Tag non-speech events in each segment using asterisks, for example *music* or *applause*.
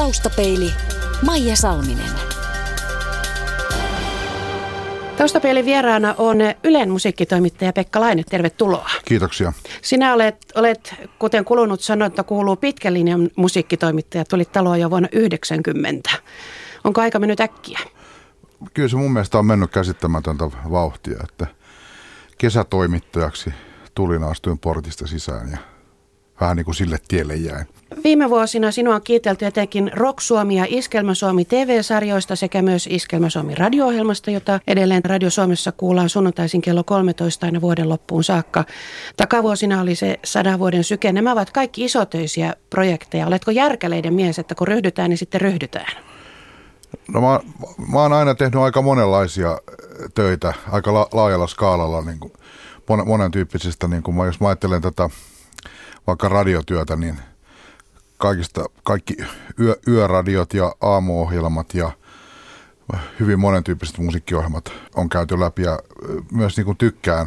Taustapeili Maija Salminen. Taustapeilin vieraana on Ylen musiikkitoimittaja Pekka Laine. Tervetuloa. Kiitoksia. Sinä olet, olet kuten kulunut sanonta, kuuluu pitkän linjan musiikkitoimittaja. Tulit taloon jo vuonna 90. Onko aika mennyt äkkiä? Kyllä se mun mielestä on mennyt käsittämätöntä vauhtia, että kesätoimittajaksi tulin astuin portista sisään ja vähän niin kuin sille tielle jäin. Viime vuosina sinua on kiitelty etenkin Rock Suomi ja Iskelmä Suomi TV-sarjoista sekä myös Iskelmä Suomi radio-ohjelmasta, jota edelleen Radio Suomessa kuullaan sunnuntaisin kello 13 aina vuoden loppuun saakka. Takavuosina oli se sadan vuoden syke. Nämä ovat kaikki isotöisiä projekteja. Oletko järkäleiden mies, että kun ryhdytään, niin sitten ryhdytään? No mä, mä oon aina tehnyt aika monenlaisia töitä, aika la, laajalla skaalalla, niin kuin monen, monen tyyppisistä. Niin kuin mä, jos mä ajattelen tätä vaikka radiotyötä, niin kaikista, kaikki yö, yöradiot ja aamuohjelmat ja hyvin monentyyppiset musiikkiohjelmat on käyty läpi ja myös niin kuin tykkään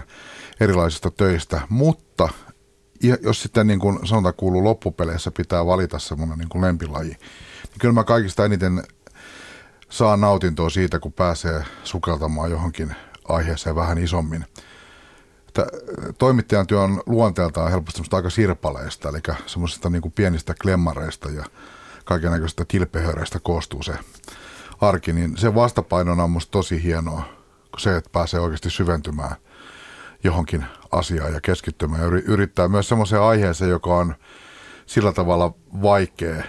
erilaisista töistä, mutta jos sitten niin kuin sanotaan kuuluu loppupeleissä pitää valita semmoinen niin kuin lempilaji, niin kyllä mä kaikista eniten saan nautintoa siitä, kun pääsee sukeltamaan johonkin aiheeseen vähän isommin toimittajan työ on luonteeltaan helposti aika sirpaleista, eli semmoisista niin pienistä klemmareista ja kaikenlaisista tilpehöreistä koostuu se arki, niin se vastapainona on musta tosi hienoa, kun se, että pääsee oikeasti syventymään johonkin asiaan ja keskittymään ja yrittää myös semmoiseen aiheeseen, joka on sillä tavalla vaikea,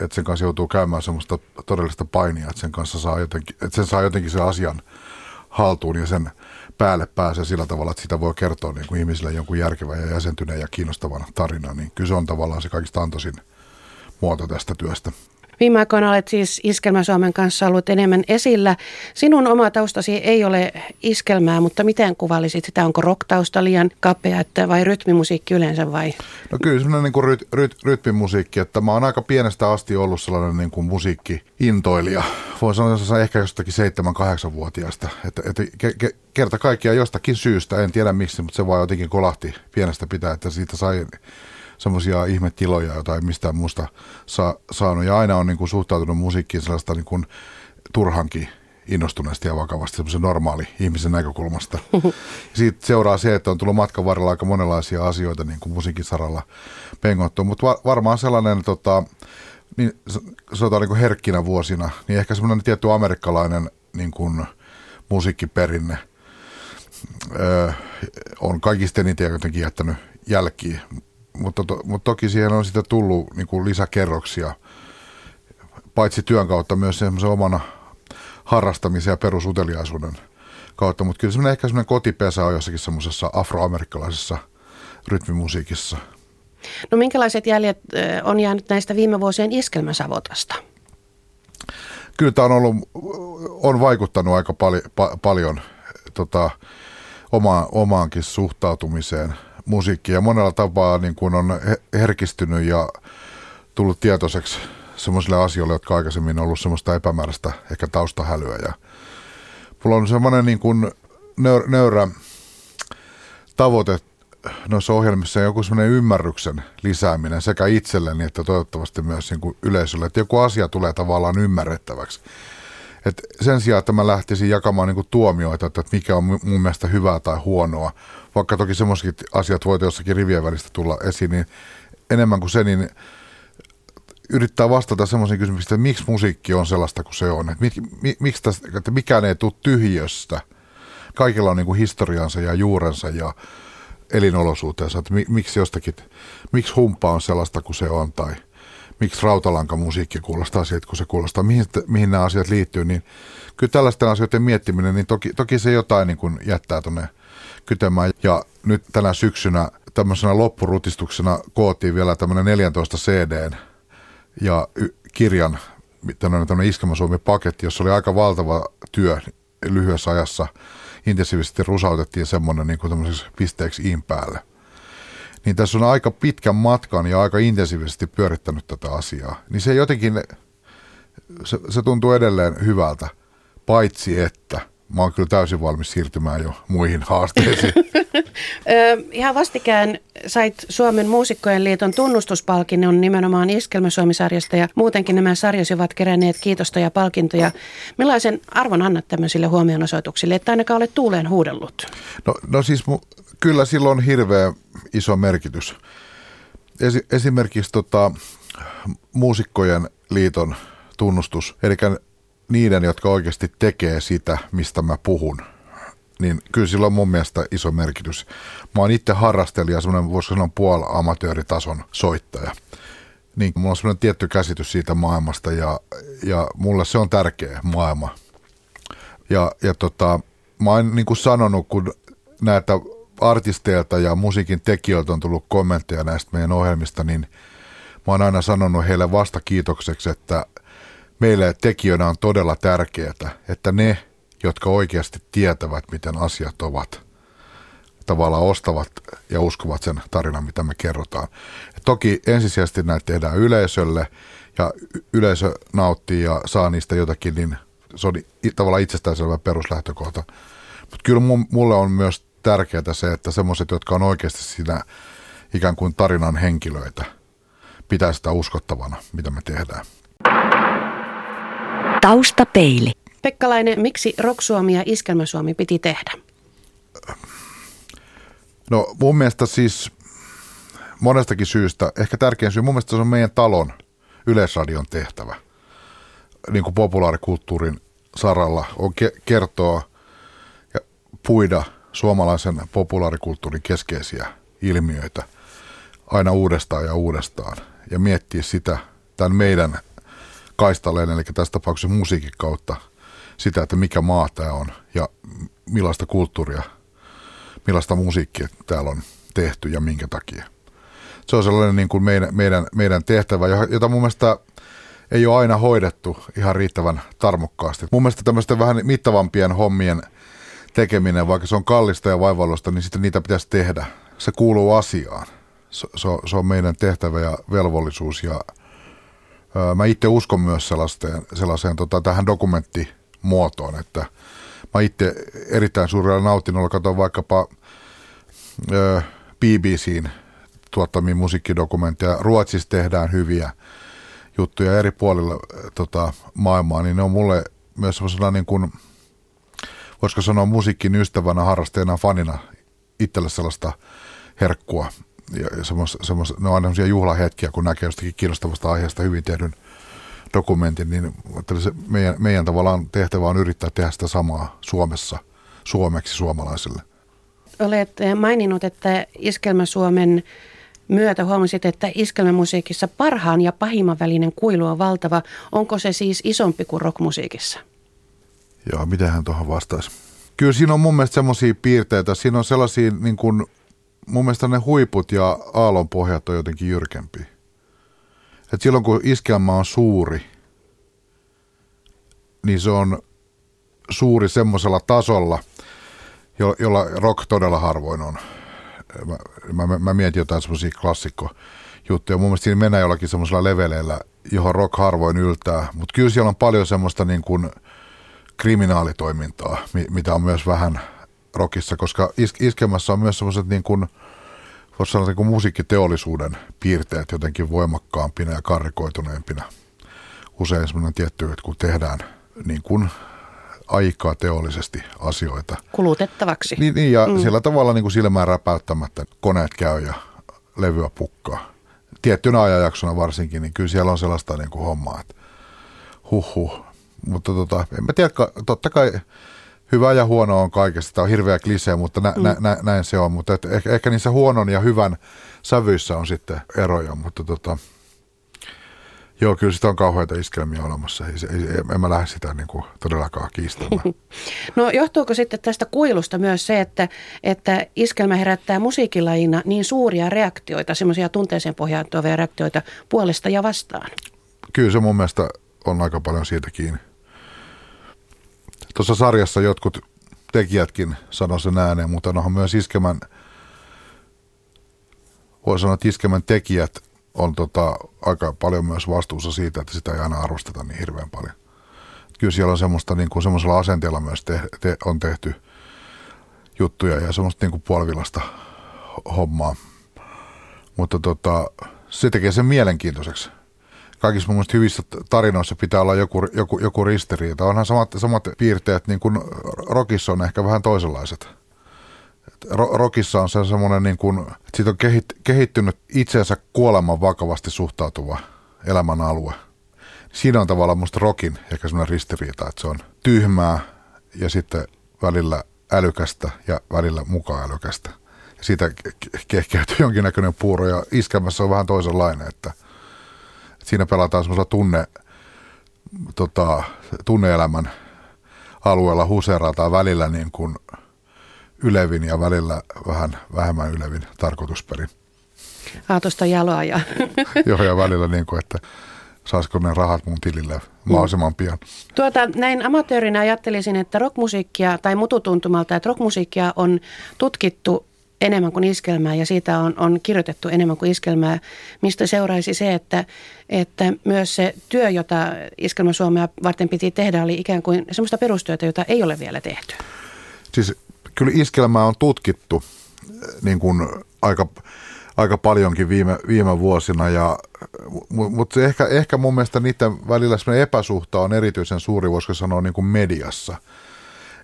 että sen kanssa joutuu käymään semmoista todellista painia, että sen kanssa saa jotenkin, että sen saa jotenkin sen asian haltuun ja sen päälle pääsee sillä tavalla, että sitä voi kertoa niin kuin ihmisille jonkun järkevän ja jäsentyneen ja kiinnostavan tarinan, niin kyllä se on tavallaan se kaikista antoisin muoto tästä työstä. Viime aikoina olet siis Iskelmä Suomen kanssa ollut enemmän esillä. Sinun oma taustasi ei ole iskelmää, mutta miten kuvailisit sitä? Onko rock-tausta liian kapea että vai rytmimusiikki yleensä vai? No kyllä semmoinen niin kuin ryt, ryt, rytmimusiikki, että mä oon aika pienestä asti ollut sellainen niin kuin musiikki-intoilija. Voin sanoa että ehkä jostakin 7-8-vuotiaasta. Että, että ke, ke, kerta kaikkiaan jostakin syystä, en tiedä miksi, mutta se vaan jotenkin kolahti pienestä pitää, että siitä sai semmoisia ihmetiloja, joita ei mistään muusta saa, saanut. Ja aina on niin kuin suhtautunut musiikkiin sellaista niin kuin turhankin innostuneesti ja vakavasti semmoisen normaali ihmisen näkökulmasta. *laughs* Siitä seuraa se, että on tullut matkan varrella aika monenlaisia asioita niin kuin musiikin saralla pengottu, mutta va- varmaan sellainen tota, niin, sanotaan niin kuin herkkinä vuosina, niin ehkä semmoinen tietty amerikkalainen niin kuin musiikkiperinne öö, on kaikista eniten jotenkin jättänyt jälkiä mutta, to, mutta toki siihen on sitten tullut niin kuin lisäkerroksia, paitsi työn kautta myös semmoisen omana harrastamisen ja perusuteliaisuuden kautta, mutta kyllä semmoinen ehkä semmoinen kotipesä on jossakin semmoisessa afroamerikkalaisessa rytmimusiikissa. No minkälaiset jäljet on jäänyt näistä viime vuosien iskelmäsavotasta? Kyllä tämä on ollut, on vaikuttanut aika pali, pa, paljon tota, oma, omaankin suhtautumiseen – musiikkia ja monella tapaa niin kuin on herkistynyt ja tullut tietoiseksi semmoisille asioille, jotka aikaisemmin on ollut semmoista epämääräistä ehkä taustahälyä. Ja mulla on semmoinen niin kuin nöyrä, nöyrä tavoite noissa ohjelmissa joku semmoinen ymmärryksen lisääminen sekä itselleni että toivottavasti myös niin kuin yleisölle, että joku asia tulee tavallaan ymmärrettäväksi. Et sen sijaan, että mä lähtisin jakamaan niin kuin tuomioita, että mikä on mun mielestä hyvää tai huonoa, vaikka toki semmoisetkin asiat voivat jossakin rivien välistä tulla esiin, niin enemmän kuin se, niin yrittää vastata semmoisiin kysymyksiin, että miksi musiikki on sellaista kuin se on. Että, mik, mi, miksi tästä, että mikään ei tule tyhjöstä. Kaikilla on niin kuin historiansa ja juurensa ja elinolosuutensa. Että miksi jostakin, miksi humpa on sellaista kuin se on tai miksi rautalankamusiikki kuulostaa siitä, kun se kuulostaa, mihin, mihin nämä asiat liittyy. Niin kyllä tällaisten asioiden miettiminen, niin toki, toki se jotain niin kuin jättää tuonne kytemään. Ja nyt tänä syksynä tämmöisenä loppurutistuksena kootiin vielä tämmöinen 14 CD ja y- kirjan, tämmöinen, tämmöinen Iskelmä Suomi-paketti, jossa oli aika valtava työ lyhyessä ajassa. Intensiivisesti rusautettiin semmoinen niin kuin pisteeksi in päälle. Niin tässä on aika pitkän matkan ja aika intensiivisesti pyörittänyt tätä asiaa. Niin se jotenkin, se, se tuntuu edelleen hyvältä, paitsi että – mä oon kyllä täysin valmis siirtymään jo muihin haasteisiin. *laughs* Ihan vastikään sait Suomen muusikkojen liiton tunnustuspalkinnon nimenomaan Iskelmä-Suomi-sarjasta ja muutenkin nämä sarjasi ovat keränneet kiitosta ja palkintoja. Millaisen arvon annat tämmöisille huomionosoituksille, että ainakaan olet tuuleen huudellut? No, no siis mu, kyllä sillä on hirveä iso merkitys. Esi, esimerkiksi tota, muusikkojen liiton tunnustus, eli niiden, jotka oikeasti tekee sitä, mistä mä puhun, niin kyllä sillä on mun mielestä iso merkitys. Mä oon itse harrastelija, semmoinen voisiko sanoa puol amatööritason soittaja. Niin mulla on semmoinen tietty käsitys siitä maailmasta ja, ja mulle se on tärkeä maailma. Ja, ja tota, mä oon niin kuin sanonut, kun näitä artisteilta ja musiikin tekijöiltä on tullut kommentteja näistä meidän ohjelmista, niin mä oon aina sanonut heille vasta kiitokseksi, että meille tekijöinä on todella tärkeää, että ne, jotka oikeasti tietävät, miten asiat ovat, tavallaan ostavat ja uskovat sen tarinan, mitä me kerrotaan. Et toki ensisijaisesti näitä tehdään yleisölle ja yleisö nauttii ja saa niistä jotakin, niin se on tavallaan itsestäänselvä peruslähtökohta. Mutta kyllä mulle on myös tärkeää se, että semmoiset, jotka on oikeasti siinä ikään kuin tarinan henkilöitä, pitää sitä uskottavana, mitä me tehdään. Taustapeili. Pekkalainen, miksi Rock Suomi ja Iskelmä Suomi piti tehdä? No mun mielestä siis monestakin syystä, ehkä tärkein syy, mun mielestä se on meidän talon yleisradion tehtävä. Niin kuin populaarikulttuurin saralla on ke- kertoa ja puida suomalaisen populaarikulttuurin keskeisiä ilmiöitä aina uudestaan ja uudestaan ja miettiä sitä tämän meidän kaistalleen, eli tässä tapauksessa musiikin kautta sitä, että mikä maa tämä on ja millaista kulttuuria, millaista musiikkia täällä on tehty ja minkä takia. Se on sellainen niin kuin meidän, meidän, meidän tehtävä, jota mun mielestä ei ole aina hoidettu ihan riittävän tarmokkaasti. Mun mielestä tämmöisten vähän mittavampien hommien tekeminen, vaikka se on kallista ja vaivallosta, niin sitten niitä pitäisi tehdä. Se kuuluu asiaan. Se, se, on, se on meidän tehtävä ja velvollisuus ja Mä itse uskon myös sellaiseen, sellaiseen tota, tähän dokumenttimuotoon, että mä itse erittäin suurella nautinnolla katson vaikkapa ö, BBCin tuottamia musiikkidokumentteja. Ruotsissa tehdään hyviä juttuja eri puolilla tota, maailmaa, niin ne on mulle myös sellaisena niin kuin, voisiko sanoa musiikin ystävänä, harrasteena, fanina itselle sellaista herkkua ja semmos, semmos, ne on aina sellaisia juhlahetkiä, kun näkee jostakin kiinnostavasta aiheesta hyvin tehdyn dokumentin, niin se meidän, meidän tavallaan tehtävä on yrittää tehdä sitä samaa Suomessa, suomeksi suomalaisille. Olet maininnut, että Iskelmä Suomen myötä huomasit, että iskelmämusiikissa parhaan ja pahimman välinen kuilu on valtava. Onko se siis isompi kuin rockmusiikissa? Joo, mitä hän tuohon vastaisi? Kyllä siinä on mun mielestä semmoisia piirteitä. Siinä on sellaisia niin kuin mun mielestä ne huiput ja aallonpohjat on jotenkin jyrkempi. Et silloin kun iskelmä on suuri, niin se on suuri semmoisella tasolla, jo, jolla rock todella harvoin on. Mä, mä, mä mietin jotain semmoisia klassikkojuttuja. Mun mielestä siinä mennään jollakin semmoisella leveleillä, johon rock harvoin yltää. Mutta kyllä siellä on paljon semmoista niin kuin kriminaalitoimintaa, mitä on myös vähän rockissa, koska is- iskemässä on myös semmoiset niin kuin, voisi sanoa niin kuin musiikkiteollisuuden piirteet jotenkin voimakkaampina ja karikoituneempina. Usein semmoinen tietty, että kun tehdään niin kuin aikaa teollisesti asioita. Kulutettavaksi. Niin, niin ja mm. sillä tavalla niin kuin silmään räpäyttämättä koneet käy ja levyä pukkaa. Tiettynä ajanjaksona varsinkin, niin kyllä siellä on sellaista niin kuin hommaa, että huh huh. Mutta tota, en mä tiedä, totta kai hyvä ja huono on kaikesta. Tämä on hirveä klisee, mutta nä, mm. nä, nä, näin se on. Mutta et ehkä, ehkä niissä huonon ja hyvän sävyissä on sitten eroja, mutta tota, Joo, kyllä sitä on kauheita iskelmiä olemassa. Ei, ei, en mä lähde sitä niin kuin todellakaan kiistämään. *laughs* No johtuuko sitten tästä kuilusta myös se, että, että iskelmä herättää musiikilajina niin suuria reaktioita, semmoisia tunteeseen pohjautuvia reaktioita puolesta ja vastaan? Kyllä se mun mielestä on aika paljon siitä kiinni. Tuossa sarjassa jotkut tekijätkin sanoi sen ääneen, mutta onhan myös iskemän, voi sanoa, että iskemän tekijät on tota, aika paljon myös vastuussa siitä, että sitä ei aina arvosteta niin hirveän paljon. kyllä siellä on semmoista niin kuin semmoisella asenteella myös te, te, on tehty juttuja ja semmoista niin kuin puolivillasta hommaa. Mutta tota, se tekee sen mielenkiintoiseksi. Kaikissa mun mielestä hyvissä tarinoissa pitää olla joku, joku, joku ristiriita. Onhan samat, samat piirteet, niin kuin rockissa on ehkä vähän toisenlaiset. Rockissa on se semmoinen, niin kuin, että siitä on kehittynyt itseensä kuoleman vakavasti suhtautuva elämän alue. Siinä on tavallaan musta rockin ehkä semmoinen ristiriita, että se on tyhmää ja sitten välillä älykästä ja välillä mukaan älykästä. Siitä kehkeytyy jonkinnäköinen puuro ja iskelmässä on vähän toisenlainen, että siinä pelataan semmoisella tunne, tota, tunneelämän alueella huserataan välillä niin kuin ylevin ja välillä vähän vähemmän ylevin tarkoitusperin. Aatosta jaloa ja... *laughs* Joo, ja välillä niin kuin, että saisiko ne rahat mun tilille mahdollisimman pian. Tuota, näin amatöörinä ajattelisin, että rockmusiikkia tai mututuntumalta, että rockmusiikkia on tutkittu enemmän kuin iskelmää ja siitä on, on kirjoitettu enemmän kuin iskelmää, mistä seuraisi se, että, että myös se työ, jota Iskelmä Suomea varten piti tehdä, oli ikään kuin sellaista perustyötä, jota ei ole vielä tehty. Siis kyllä iskelmää on tutkittu niin kuin aika aika paljonkin viime, viime vuosina, ja, mutta ehkä, ehkä mun mielestä niiden välillä epäsuhta on erityisen suuri, voisiko sanoa niin kuin mediassa.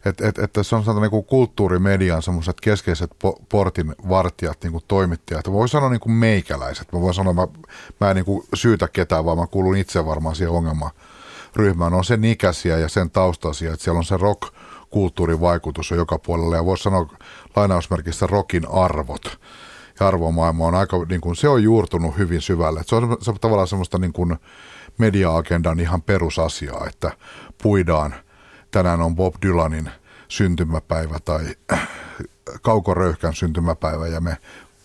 Että et, et se on sanotaan niin kulttuurimedian semmoiset keskeiset po, portin vartijat, niin kuin toimittajat. Voi sanoa niin kuin meikäläiset. Mä voin sanoa, mä, mä en niin kuin syytä ketään, vaan mä kuulun itse varmaan siihen ongelmaryhmään. On sen ikäisiä ja sen taustaisia, että siellä on se rock kulttuurivaikutus on joka puolella ja voisi sanoa lainausmerkissä rockin arvot ja arvomaailma on aika, niin kuin, se on juurtunut hyvin syvälle. se on, se tavallaan semmoista niin kuin media-agendan ihan perusasiaa, että puidaan, tänään on Bob Dylanin syntymäpäivä tai Kauko Röyhkän syntymäpäivä ja me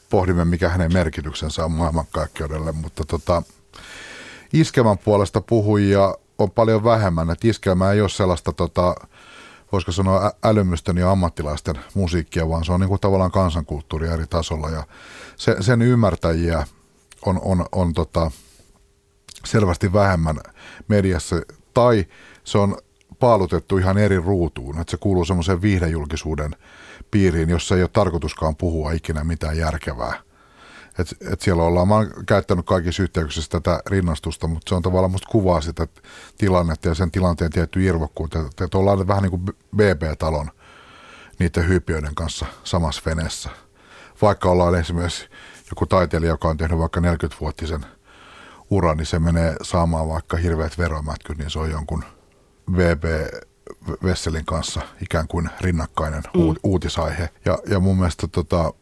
pohdimme, mikä hänen merkityksensä on maailmankaikkeudelle, mutta tota, iskemän puolesta puhujia on paljon vähemmän, että iskelmä ei ole sellaista tota, voisiko sanoa älymystön ja ammattilaisten musiikkia, vaan se on niin kuin tavallaan kansankulttuuri eri tasolla. Ja se, sen ymmärtäjiä on, on, on tota, selvästi vähemmän mediassa. Tai se on paalutettu ihan eri ruutuun, että se kuuluu semmoiseen viihdejulkisuuden piiriin, jossa ei ole tarkoituskaan puhua ikinä mitään järkevää – et, et siellä ollaan, mä oon käyttänyt kaikissa yhteyksissä tätä rinnastusta, mutta se on tavallaan musta kuvaa sitä tilannetta ja sen tilanteen tietty irvokkuutta. Että, että ollaan vähän niin kuin BB-talon niiden hyypiöiden kanssa samassa veneessä. Vaikka ollaan esimerkiksi joku taiteilija, joka on tehnyt vaikka 40-vuotisen uran, niin se menee saamaan vaikka hirveät veromätkyt, niin se on jonkun BB Vesselin kanssa ikään kuin rinnakkainen mm. uutisaihe. Ja, ja mun mielestä tota,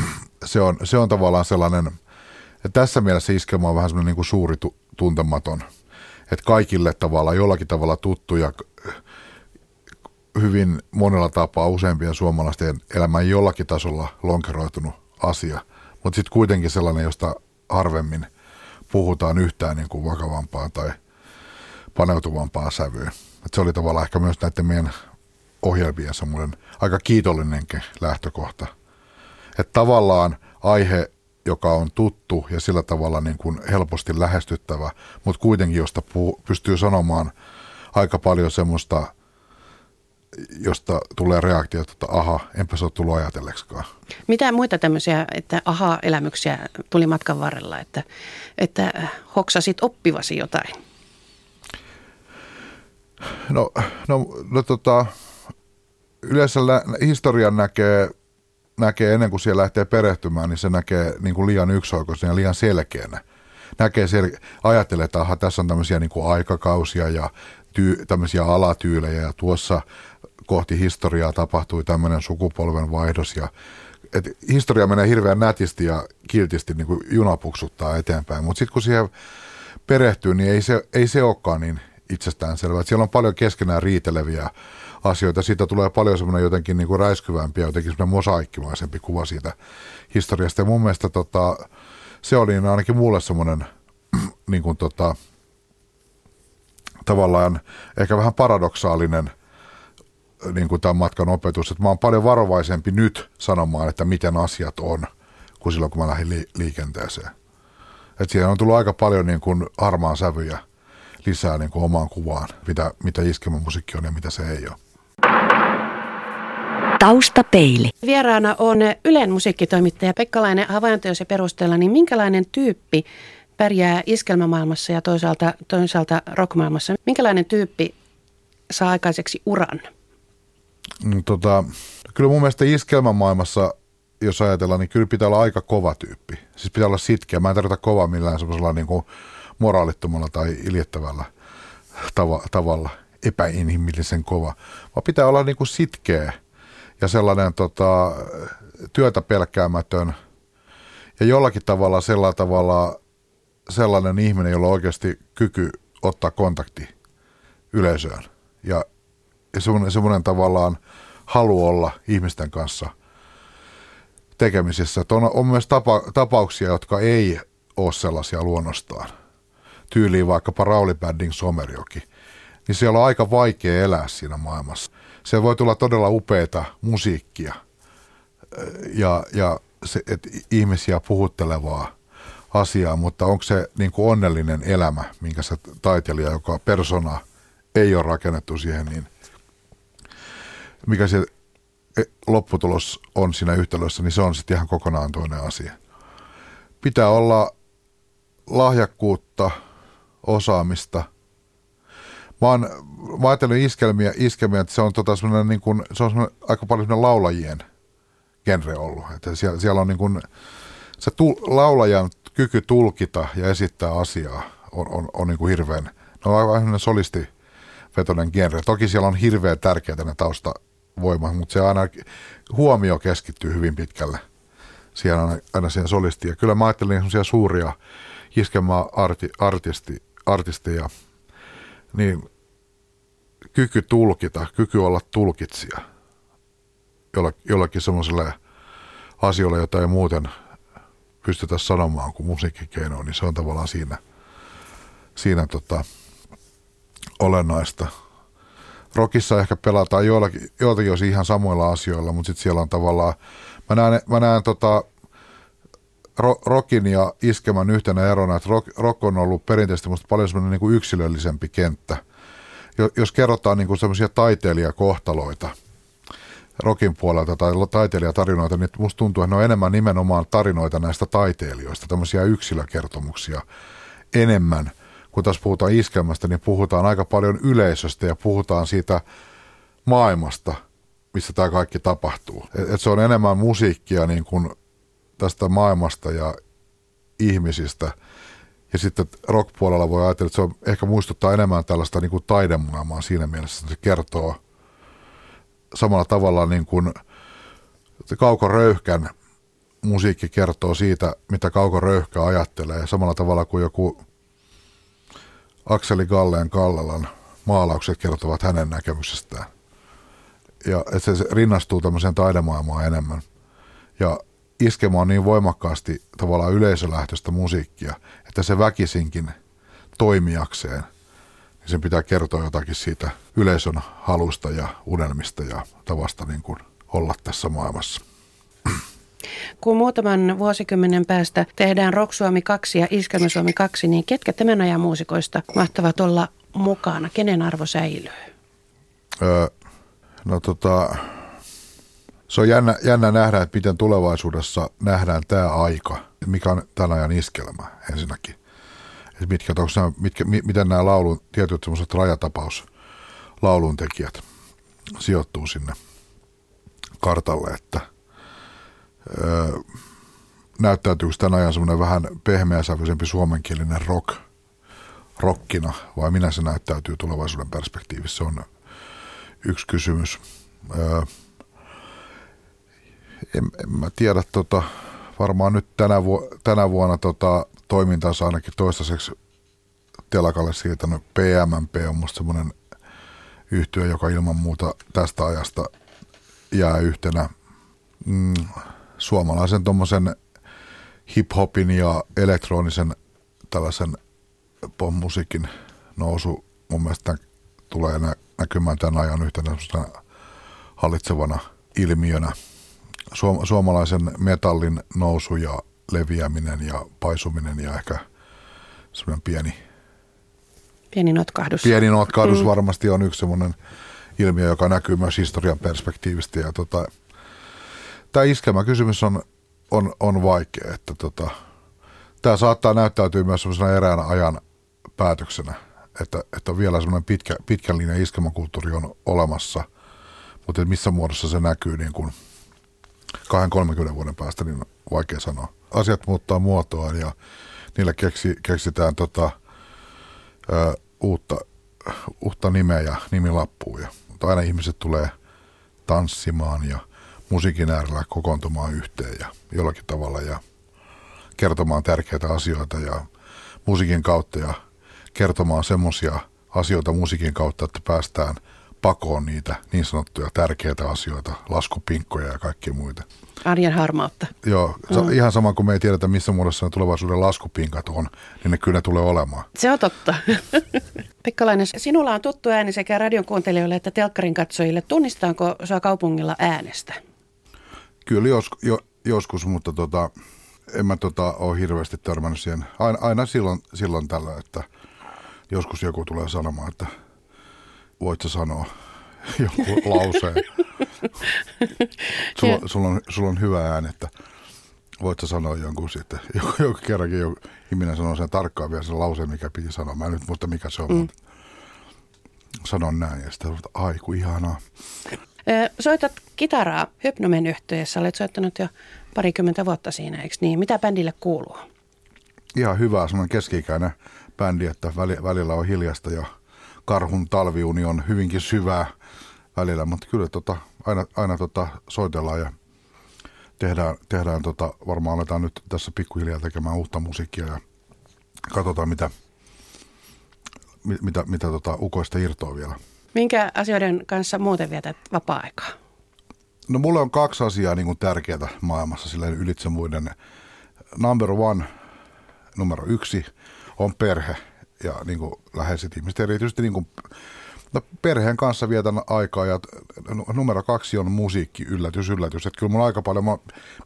*clears throat* se on, se on tavallaan sellainen, että tässä mielessä iskelma on vähän semmoinen niin kuin suuri tu, tuntematon. Että kaikille tavalla, jollakin tavalla tuttu ja hyvin monella tapaa useimpien suomalaisten elämään jollakin tasolla lonkeroitunut asia. Mutta sitten kuitenkin sellainen, josta harvemmin puhutaan yhtään niin kuin vakavampaa tai paneutuvampaa sävyä. Et se oli tavallaan ehkä myös näiden meidän ohjelmien semmoinen aika kiitollinenkin lähtökohta – että tavallaan aihe, joka on tuttu ja sillä tavalla niin kuin helposti lähestyttävä, mutta kuitenkin josta puu, pystyy sanomaan aika paljon semmoista, josta tulee reaktio, että aha, enpä se ole tullut ajatelleksikaan. Mitä muita tämmöisiä, että aha-elämyksiä tuli matkan varrella, että, että hoksasit oppivasi jotain? No, no, no tota, yleensä lä- historian näkee näkee ennen kuin siellä lähtee perehtymään, niin se näkee niin kuin liian yksioikoisena ja liian selkeänä. Näkee sel- ajattelee, että aha, tässä on tämmöisiä niin kuin aikakausia ja tyy- tämmöisiä alatyylejä ja tuossa kohti historiaa tapahtui tämmöinen sukupolven vaihdos ja et historia menee hirveän nätisti ja kiltisti niin kuin junapuksuttaa eteenpäin, mutta sitten kun siihen perehtyy, niin ei se, ei se olekaan niin itsestäänselvää. Siellä on paljon keskenään riiteleviä asioita. Siitä tulee paljon semmoinen jotenkin niin kuin räiskyvämpi ja jotenkin semmoinen mosaikkimaisempi kuva siitä historiasta. Ja mun mielestä tota, se oli ainakin mulle semmoinen *clears throat* niin kuin tota, tavallaan ehkä vähän paradoksaalinen niin kuin tämän matkan opetus, että mä oon paljon varovaisempi nyt sanomaan, että miten asiat on, kuin silloin kun mä lähdin li- liikenteeseen. Että siihen on tullut aika paljon niin kuin harmaan sävyjä lisää niin kuin omaan kuvaan, mitä, mitä iskelmämusiikki on ja mitä se ei ole. Taustapeili. Vieraana on Ylen musiikkitoimittaja Pekkalainen havaintojasi perusteella, niin minkälainen tyyppi pärjää iskelmämaailmassa ja toisaalta, toisaalta rockmaailmassa? Minkälainen tyyppi saa aikaiseksi uran? No, tota, kyllä mun mielestä iskelmämaailmassa, jos ajatellaan, niin kyllä pitää olla aika kova tyyppi. Siis pitää olla sitkeä. Mä en tarvita kovaa millään semmoisella niin kuin moraalittomalla tai iljettävällä tava, tavalla, epäinhimillisen kova, vaan pitää olla niin kuin sitkeä ja sellainen tota, työtä pelkäämätön ja jollakin tavalla sellainen tavalla sellainen ihminen, jolla on oikeasti kyky ottaa kontakti yleisöön ja, ja semmoinen, semmoinen tavallaan halu olla ihmisten kanssa tekemisissä. on, on myös tapa, tapauksia, jotka ei ole sellaisia luonnostaan. Tyyliin vaikkapa Rauli Bänding Somerjoki. Niin siellä on aika vaikea elää siinä maailmassa. Se voi tulla todella upeita musiikkia ja, ja se, et ihmisiä puhuttelevaa asiaa, mutta onko se niin kuin onnellinen elämä, minkä se taiteilija, joka persona ei ole rakennettu siihen, niin mikä se e, lopputulos on siinä yhtälössä, niin se on sitten ihan kokonaan toinen asia. Pitää olla lahjakkuutta, osaamista. Mä oon, mä ajattelin iskelmiä, iskelmiä, että se on, tota niin kuin, se on aika paljon laulajien genre ollut. Että siellä, siellä on niin kuin, se tul, laulajan kyky tulkita ja esittää asiaa on, on, on niin kuin hirveän, ne on aivan solistivetoinen genre. Toki siellä on hirveän tärkeää ne taustavoimat, mutta se aina huomio keskittyy hyvin pitkälle siellä aina, aina siihen solistiin. Ja kyllä mä ajattelin suuria iskemään arti, artisti, artisteja, niin kyky tulkita, kyky olla tulkitsija jollakin semmoiselle asioille, jota ei muuten pystytä sanomaan kuin musiikkikeino, niin se on tavallaan siinä, siinä tota, olennaista. Rockissa ehkä pelataan joillakin, joiltakin osin ihan samoilla asioilla, mutta sitten siellä on tavallaan, mä näen, mä näen tota, rockin ja iskemän yhtenä erona, että rock, rock on ollut perinteisesti musta paljon semmoinen niin kuin yksilöllisempi kenttä. Jos kerrotaan niin kuin semmoisia taiteilijakohtaloita rockin puolelta tai taiteilijatarinoita, niin musta tuntuu, että ne on enemmän nimenomaan tarinoita näistä taiteilijoista, tämmöisiä yksilökertomuksia enemmän. Kun taas puhutaan iskelmästä, niin puhutaan aika paljon yleisöstä ja puhutaan siitä maailmasta, missä tämä kaikki tapahtuu. Et, et se on enemmän musiikkia niin kuin tästä maailmasta ja ihmisistä. Ja sitten rock-puolella voi ajatella, että se on, ehkä muistuttaa enemmän tällaista niin kuin taidemaailmaa siinä mielessä, että se kertoo samalla tavalla niin kuin Kauko Röyhkän musiikki kertoo siitä, mitä Kauko Röyhkä ajattelee. Samalla tavalla kuin joku Akseli Galleen Kallelan maalaukset kertovat hänen näkemyksestään. Ja että se rinnastuu tämmöiseen taidemaailmaan enemmän. Ja iskemä on niin voimakkaasti tavallaan yleisölähtöistä musiikkia, että se väkisinkin toimijakseen, niin sen pitää kertoa jotakin siitä yleisön halusta ja unelmista ja tavasta niin kuin olla tässä maailmassa. Kun muutaman vuosikymmenen päästä tehdään Rock Suomi 2 ja Iskelmä Suomi 2, niin ketkä tämän ajan muusikoista mahtavat olla mukana? Kenen arvo säilyy? Öö, no tota, se on jännä, jännä nähdä, että miten tulevaisuudessa nähdään tämä aika, mikä on tämän ajan iskelmä ensinnäkin. Että mitkä, nämä, mitkä, miten nämä laulun, tietyt semmoiset rajatapaus laulun tekijät sijoittuu sinne kartalle, että öö, näyttäytyykö tämän ajan semmoinen vähän pehmeäsävyisempi suomenkielinen rock, rockina, vai minä se näyttäytyy tulevaisuuden perspektiivissä, on yksi kysymys. Öö, en, en mä tiedä, tota, varmaan nyt tänä, vu- tänä vuonna tota, toimintansa ainakin toistaiseksi telakalle siirtänyt PMMP on musta semmoinen yhtiö, joka ilman muuta tästä ajasta jää yhtenä mm, suomalaisen tuommoisen hip-hopin ja elektronisen tällaisen musiikin nousu mun mielestä tulee näkymään tämän ajan yhtenä hallitsevana ilmiönä – suom- suomalaisen metallin nousu ja leviäminen ja paisuminen ja ehkä semmoinen pieni Pieni notkahdus. Pieni notkahdus mm. varmasti on yksi semmoinen ilmiö, joka näkyy myös historian perspektiivistä. Ja tota, tämä iskelmä kysymys on, on, on vaikea, että tota, tämä saattaa näyttäytyä myös semmoisena eräänä ajan päätöksenä, että, että vielä semmoinen pitkä, pitkän linjan iskelmäkulttuuri on olemassa, mutta missä muodossa se näkyy niin kuin 20-30 vuoden päästä, niin on vaikea sanoa. Asiat muuttaa muotoaan ja niillä keksi, keksitään tota, ö, uutta, uutta nimeä ja nimilappuja. Mutta aina ihmiset tulee tanssimaan ja musiikin äärellä kokoontumaan yhteen ja jollakin tavalla ja kertomaan tärkeitä asioita ja musiikin kautta ja kertomaan semmoisia asioita musiikin kautta, että päästään pakoon niitä niin sanottuja tärkeitä asioita, laskupinkkoja ja kaikki muita. Arjen harmautta. Joo, mm. ihan sama kuin me ei tiedetä, missä muodossa ne tulevaisuuden laskupinkat on, niin ne kyllä tulee olemaan. Se on totta. *laughs* Pikkalainen, sinulla on tuttu ääni sekä radion kuuntelijoille että telkkarin katsojille. Tunnistaanko saa kaupungilla äänestä? Kyllä jos, jo, joskus, mutta tota, en mä tota, ole hirveästi törmännyt siihen. Aina, aina silloin, silloin tällä, että joskus joku tulee sanomaan, että voit sä sanoa *laughs* joku lauseen. sulla, sulla, on, sulla on hyvä ääni, että voit sä sanoa jonkun sitten. *laughs* Joku, joku kerrankin joku ihminen sanoo sen tarkkaan vielä sen lauseen, mikä piti sanoa. Mä en nyt muista, mikä se on, mm. mutta sanon näin. Ja sitten ai kun ihanaa. Soitat kitaraa Hypnomen yhteydessä. Olet soittanut jo parikymmentä vuotta siinä, eikö niin? Mitä bändille kuuluu? Ihan hyvä, semmoinen keski-ikäinen bändi, että välillä on hiljasta ja karhun talviuni on hyvinkin syvää välillä, mutta kyllä tota, aina, aina tota soitellaan ja tehdään, tehdään tota, varmaan aletaan nyt tässä pikkuhiljaa tekemään uutta musiikkia ja katsotaan mitä, mitä, mitä tota, ukoista irtoa vielä. Minkä asioiden kanssa muuten vietät vapaa-aikaa? No mulle on kaksi asiaa niin kuin tärkeää maailmassa silleen ylitse muiden. Number one, numero yksi, on perhe ja niin kuin läheiset ihmiset. Erityisesti niin kuin, no, perheen kanssa vietän aikaa ja numero kaksi on musiikki, yllätys, yllätys. Että kyllä mun aika paljon, mä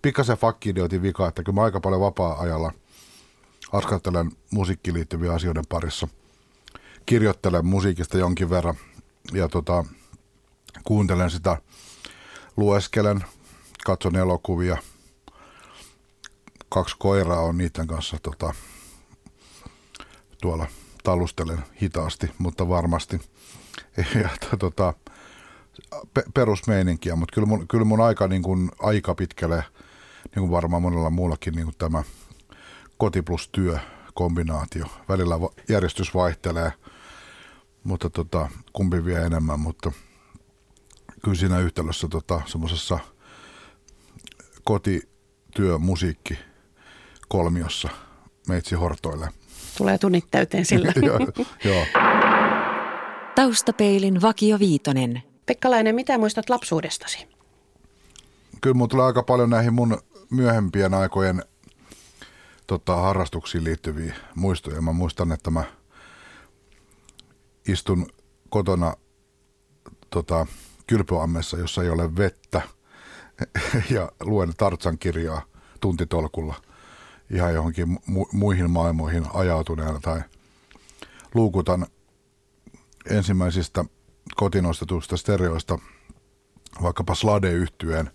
pikkasen fakkidiotin vika, että kyllä mä aika paljon vapaa-ajalla askartelen musiikkiin liittyviä asioiden parissa. Kirjoittelen musiikista jonkin verran ja tota, kuuntelen sitä, lueskelen, katson elokuvia. Kaksi koiraa on niiden kanssa tota, tuolla talustelen hitaasti, mutta varmasti. *laughs* Ja tota, pe- perusmeininkiä, mutta kyllä mun, kyllä mun aika, niin kuin, aika pitkälle, niin kuin varmaan monella muullakin, niin kuin tämä koti plus työ kombinaatio. Välillä järjestys vaihtelee, mutta tota, kumpi vie enemmän, mutta kyllä siinä yhtälössä tota, semmoisessa koti, työ, musiikki kolmiossa meitsi hortoille – Tulee tunnit täyteen sillä. *laughs* Joo. Taustapeilin Vakio Viitonen. Pekkalainen, mitä muistat lapsuudestasi? Kyllä mun tulee aika paljon näihin mun myöhempien aikojen tota, harrastuksiin liittyviä muistoja. Mä muistan, että mä istun kotona tota, kylpyammessa, jossa ei ole vettä *laughs* ja luen Tartsan kirjaa tuntitolkulla – ihan johonkin mu- muihin maailmoihin ajautuneena tai luukutan ensimmäisistä kotinostetuista stereoista vaikkapa slade yhtyeen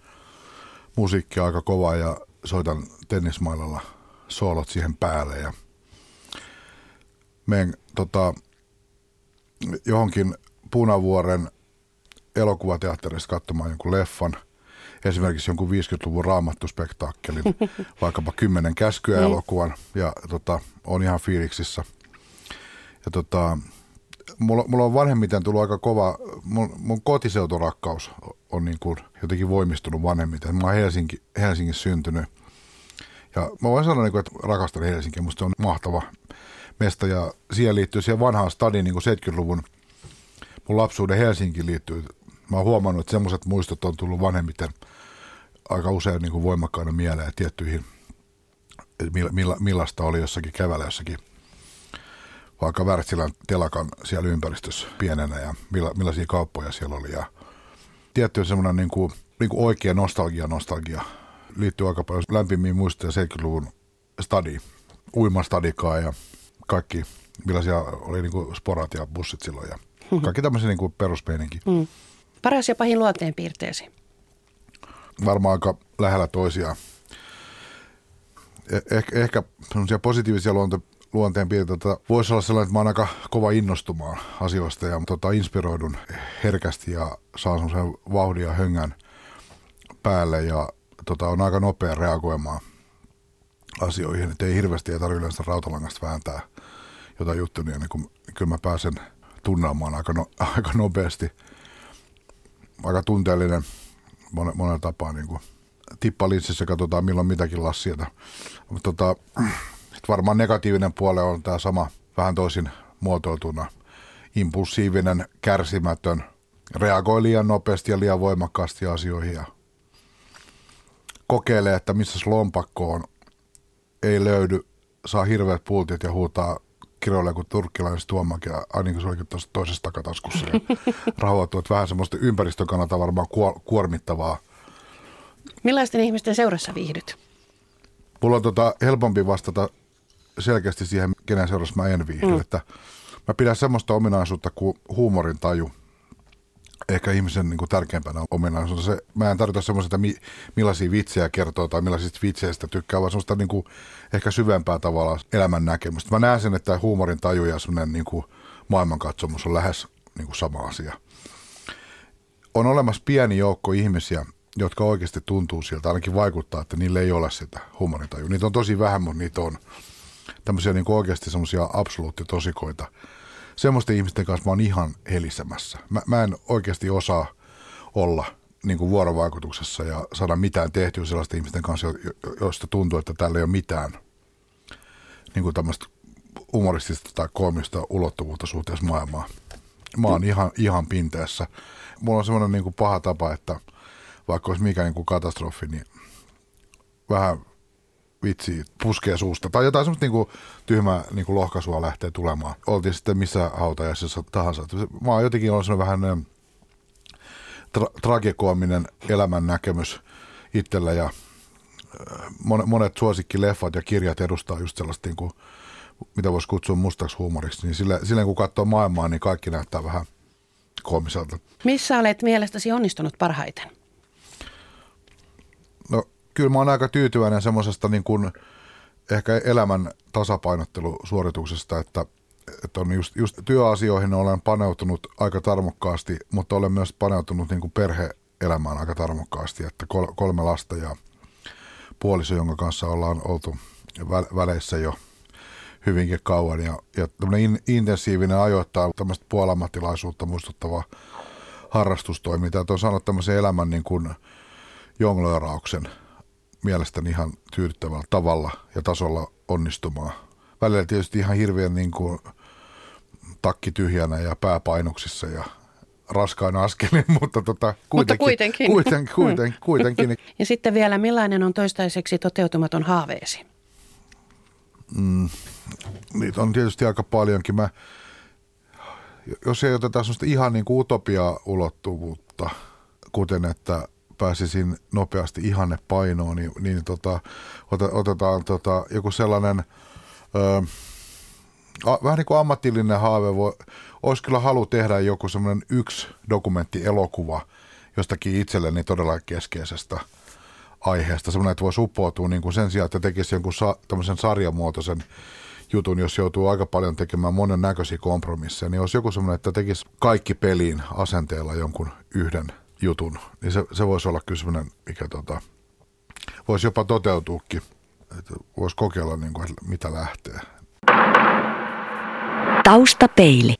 musiikki aika kova ja soitan tennismailalla soolot siihen päälle ja menen tota, johonkin Punavuoren elokuvateatterista katsomaan jonkun leffan – esimerkiksi jonkun 50-luvun raamattuspektaakkelin, *laughs* vaikkapa kymmenen käskyä niin. elokuvan ja tota, on ihan fiiliksissä. Ja tota, mulla, mulla on vanhemmiten tullut aika kova, mun, mun kotiseuturakkaus on niin kuin jotenkin voimistunut vanhemmiten. Mä oon Helsinki, Helsingissä syntynyt. Ja mä voin sanoa, niin että rakastan Helsinkiä, musta se on mahtava mesta ja siihen liittyy siihen vanhaan stadiin niin kuin 70-luvun mun lapsuuden Helsinki liittyy. Mä oon huomannut, että semmoiset muistot on tullut vanhemmiten – aika usein niin kuin voimakkaana mieleen tiettyihin, milla, millaista oli jossakin kävällä jossakin vaikka Wärtsilän telakan siellä ympäristössä pienenä ja milla, millaisia kauppoja siellä oli. Ja tietty semmoinen niin kuin, niin kuin oikea nostalgia, nostalgia liittyy aika paljon lämpimiin muistoja 70-luvun stadi, uimastadikaa ja kaikki millaisia oli niin kuin sporat ja bussit silloin ja *laughs* kaikki tämmöisiä niin peruspeininki. Mm. Paras ja pahin luonteenpiirteesi? Varmaan aika lähellä toisiaan. Eh- ehkä, ehkä positiivisia luonte, luonteenpiirteitä voisi olla sellainen, että mä oon aika kova innostumaan asioista ja tota, inspiroidun herkästi ja saan semmoisen vauhdin ja höngän päälle ja tota, on aika nopea reagoimaan asioihin, että ei hirveästi ei tarvitse yleensä rautalangasta vääntää jotain juttuja, niin kyllä mä pääsen tunnelmaan aika, no, *laughs* aika nopeasti. Aika tunteellinen monen, monella tapaa niin kuin katsotaan milloin mitäkin lassieta. Mutta tota, varmaan negatiivinen puoli on tämä sama vähän toisin muotoiltuna. Impulsiivinen, kärsimätön, reagoi liian nopeasti ja liian voimakkaasti asioihin ja kokeilee, että missä lompakko on, ei löydy, saa hirveät pultit ja huutaa kiroilee kuin turkkilainen tuomakin, aina kun se olikin tuossa toisessa takataskussa. Ja *laughs* rauhoittuu, että vähän semmoista ympäristön kannalta varmaan kuormittavaa. Millaisten ihmisten seurassa viihdyt? Mulla on tota helpompi vastata selkeästi siihen, kenen seurassa mä en viihdy. Mm. Että mä pidän semmoista ominaisuutta kuin huumorin taju – ehkä ihmisen niin kuin tärkeimpänä ominaisuus. Se, mä en tarkoita semmoista, että mi, millaisia vitsejä kertoo tai millaisista vitseistä tykkää, vaan semmoista niin kuin, ehkä syvempää tavalla elämän näkemystä. Mä näen sen, että huumorin taju ja semmoinen niin kuin, maailmankatsomus on lähes niin kuin sama asia. On olemassa pieni joukko ihmisiä, jotka oikeasti tuntuu siltä, ainakin vaikuttaa, että niille ei ole sitä huumorintajua. Niitä on tosi vähän, mutta niitä on tämmöisiä niin kuin oikeasti semmoisia absoluuttitosikoita, semmoisten ihmisten kanssa mä oon ihan helisemässä. Mä, mä en oikeasti osaa olla niin kuin vuorovaikutuksessa ja saada mitään tehtyä sellaisten ihmisten kanssa, joista tuntuu, että täällä ei ole mitään niin kuin tämmöistä humoristista tai koomista ulottuvuutta suhteessa maailmaan. Mä oon ihan, ihan pinteessä. Mulla on semmoinen niin paha tapa, että vaikka olisi mikä niin katastrofi, niin vähän vitsi puskee suusta. Tai jotain semmoista niinku tyhmää niinku lohkaisua lähtee tulemaan. Oltiin sitten missä hautajaisessa tahansa. Mä oon jotenkin ollut semmoinen vähän tra- tragikoominen elämän näkemys itsellä ja monet suosikkileffat ja kirjat edustaa just sellaista niinku, mitä voisi kutsua mustaksi huumoriksi, niin sillä, sillä kun katsoo maailmaa, niin kaikki näyttää vähän koomiselta. Missä olet mielestäsi onnistunut parhaiten? Kyllä mä oon aika tyytyväinen semmoisesta niin kuin ehkä elämän tasapainottelusuorituksesta, että, että on just, just työasioihin olen paneutunut aika tarmokkaasti, mutta olen myös paneutunut niin kuin perhe-elämään aika tarmokkaasti, että kolme lasta ja puoliso, jonka kanssa ollaan oltu väleissä jo hyvinkin kauan. Ja, ja tämmöinen in, intensiivinen ajoittaa tämmöistä puolammattilaisuutta muistuttava harrastustoiminta, että on saanut tämmöisen elämän niin kuin jonglöörauksen mielestäni ihan tyydyttävällä tavalla ja tasolla onnistumaan. Välillä tietysti ihan hirveän niin kuin takki tyhjänä ja pääpainoksissa ja raskain askelin, *laughs* mutta, tota, kuitenkin, mutta kuitenkin. Kuitenkin, kuitenkin, kuitenkin. Ja sitten vielä, millainen on toistaiseksi toteutumaton haaveesi? Mm, niitä on tietysti aika paljonkin. Mä, jos ei oteta sellaista ihan niin kuin utopia-ulottuvuutta, kuten että pääsisin nopeasti ihanne painoon, niin, niin tota, otetaan tota, joku sellainen ö, a, vähän niin kuin ammatillinen haave. Voi, olisi kyllä halu tehdä joku semmoinen yksi dokumenttielokuva jostakin itselleni todella keskeisestä aiheesta. Semmoinen, että voisi uppoutua niin sen sijaan, että tekisi jonkun sa, tämmöisen sarjamuotoisen jutun, jos joutuu aika paljon tekemään monen näköisiä kompromisseja, niin olisi joku semmoinen, että tekisi kaikki peliin asenteella jonkun yhden – jutun, niin se, se voisi olla kyllä sellainen, mikä tota, voisi jopa toteutuukin. Että voisi kokeilla, niin kuin, että mitä lähtee. Taustapeili.